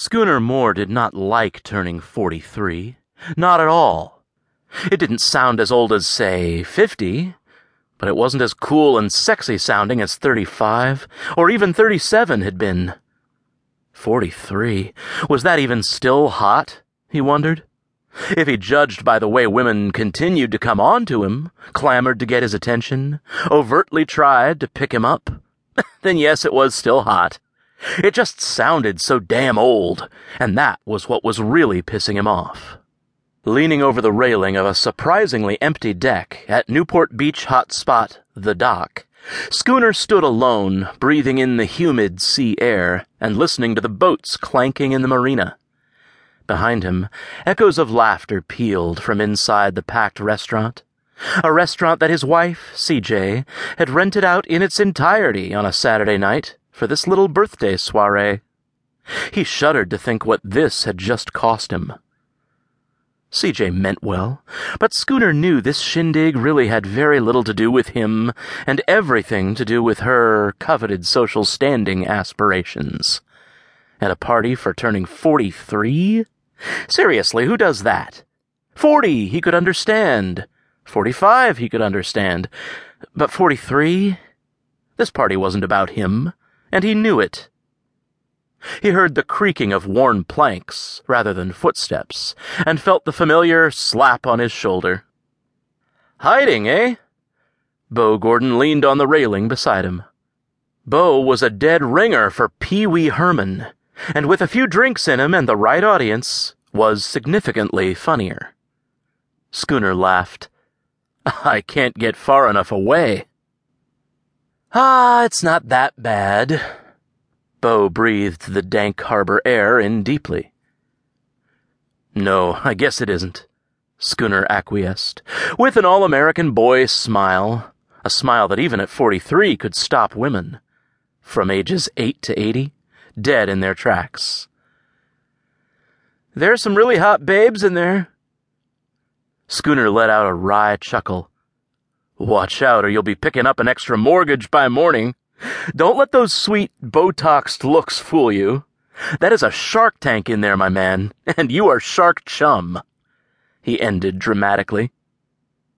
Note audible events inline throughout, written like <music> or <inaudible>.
Schooner Moore did not like turning 43. Not at all. It didn't sound as old as, say, 50, but it wasn't as cool and sexy sounding as 35, or even 37 had been. 43. Was that even still hot? He wondered. If he judged by the way women continued to come on to him, clamored to get his attention, overtly tried to pick him up, <laughs> then yes, it was still hot. It just sounded so damn old, and that was what was really pissing him off. Leaning over the railing of a surprisingly empty deck at Newport Beach hot spot, the dock, Schooner stood alone, breathing in the humid sea air and listening to the boats clanking in the marina. Behind him, echoes of laughter pealed from inside the packed restaurant. A restaurant that his wife, CJ, had rented out in its entirety on a Saturday night for this little birthday soiree. He shuddered to think what this had just cost him. CJ meant well, but Schooner knew this shindig really had very little to do with him and everything to do with her coveted social standing aspirations. At a party for turning 43? Seriously, who does that? 40 he could understand. 45 he could understand. But 43? This party wasn't about him, and he knew it. He heard the creaking of worn planks rather than footsteps, and felt the familiar slap on his shoulder. Hiding, eh? Bo Gordon leaned on the railing beside him. Bo was a dead ringer for Pee Wee Herman, and with a few drinks in him and the right audience, was significantly funnier. Schooner laughed. I can't get far enough away. Ah, it's not that bad. Bo breathed the dank harbor air in deeply. No, I guess it isn't, Schooner acquiesced, with an all American boy smile, a smile that even at 43 could stop women, from ages 8 to 80, dead in their tracks. There's some really hot babes in there. Schooner let out a wry chuckle. Watch out, or you'll be picking up an extra mortgage by morning. Don't let those sweet, Botoxed looks fool you. That is a shark tank in there, my man, <laughs> and you are shark chum. He ended dramatically.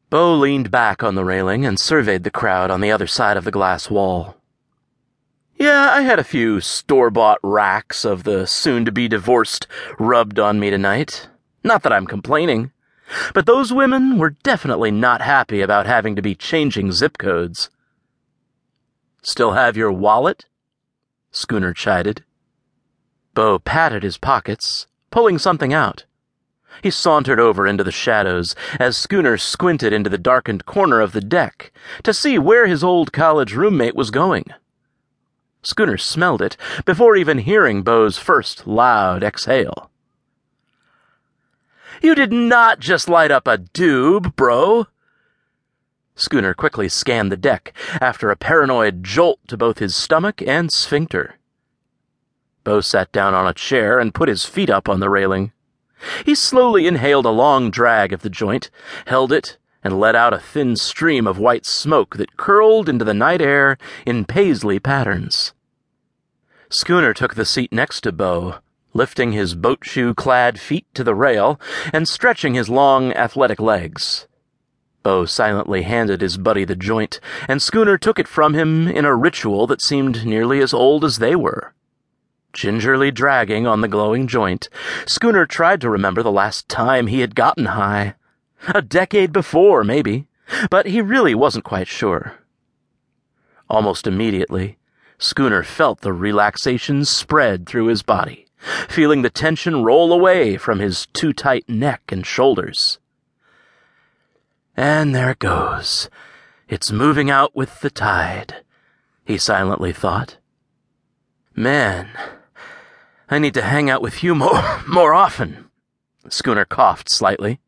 Bo leaned back on the railing and surveyed the crowd on the other side of the glass wall. Yeah, I had a few store bought racks of the soon to be divorced rubbed on me tonight. Not that I'm complaining. But those women were definitely not happy about having to be changing zip codes. Still have your wallet? Schooner chided. Bo patted his pockets, pulling something out. He sauntered over into the shadows as Schooner squinted into the darkened corner of the deck to see where his old college roommate was going. Schooner smelled it before even hearing Bo's first loud exhale. You did not just light up a doob, bro. Schooner quickly scanned the deck after a paranoid jolt to both his stomach and sphincter. Bo sat down on a chair and put his feet up on the railing. He slowly inhaled a long drag of the joint, held it, and let out a thin stream of white smoke that curled into the night air in paisley patterns. Schooner took the seat next to Bo, lifting his boat shoe clad feet to the rail and stretching his long athletic legs. Bo silently handed his buddy the joint, and Schooner took it from him in a ritual that seemed nearly as old as they were. Gingerly dragging on the glowing joint, Schooner tried to remember the last time he had gotten high. A decade before, maybe, but he really wasn't quite sure. Almost immediately, Schooner felt the relaxation spread through his body, feeling the tension roll away from his too tight neck and shoulders. And there it goes. It's moving out with the tide, he silently thought. Man, I need to hang out with you more, <laughs> more often. The schooner coughed slightly.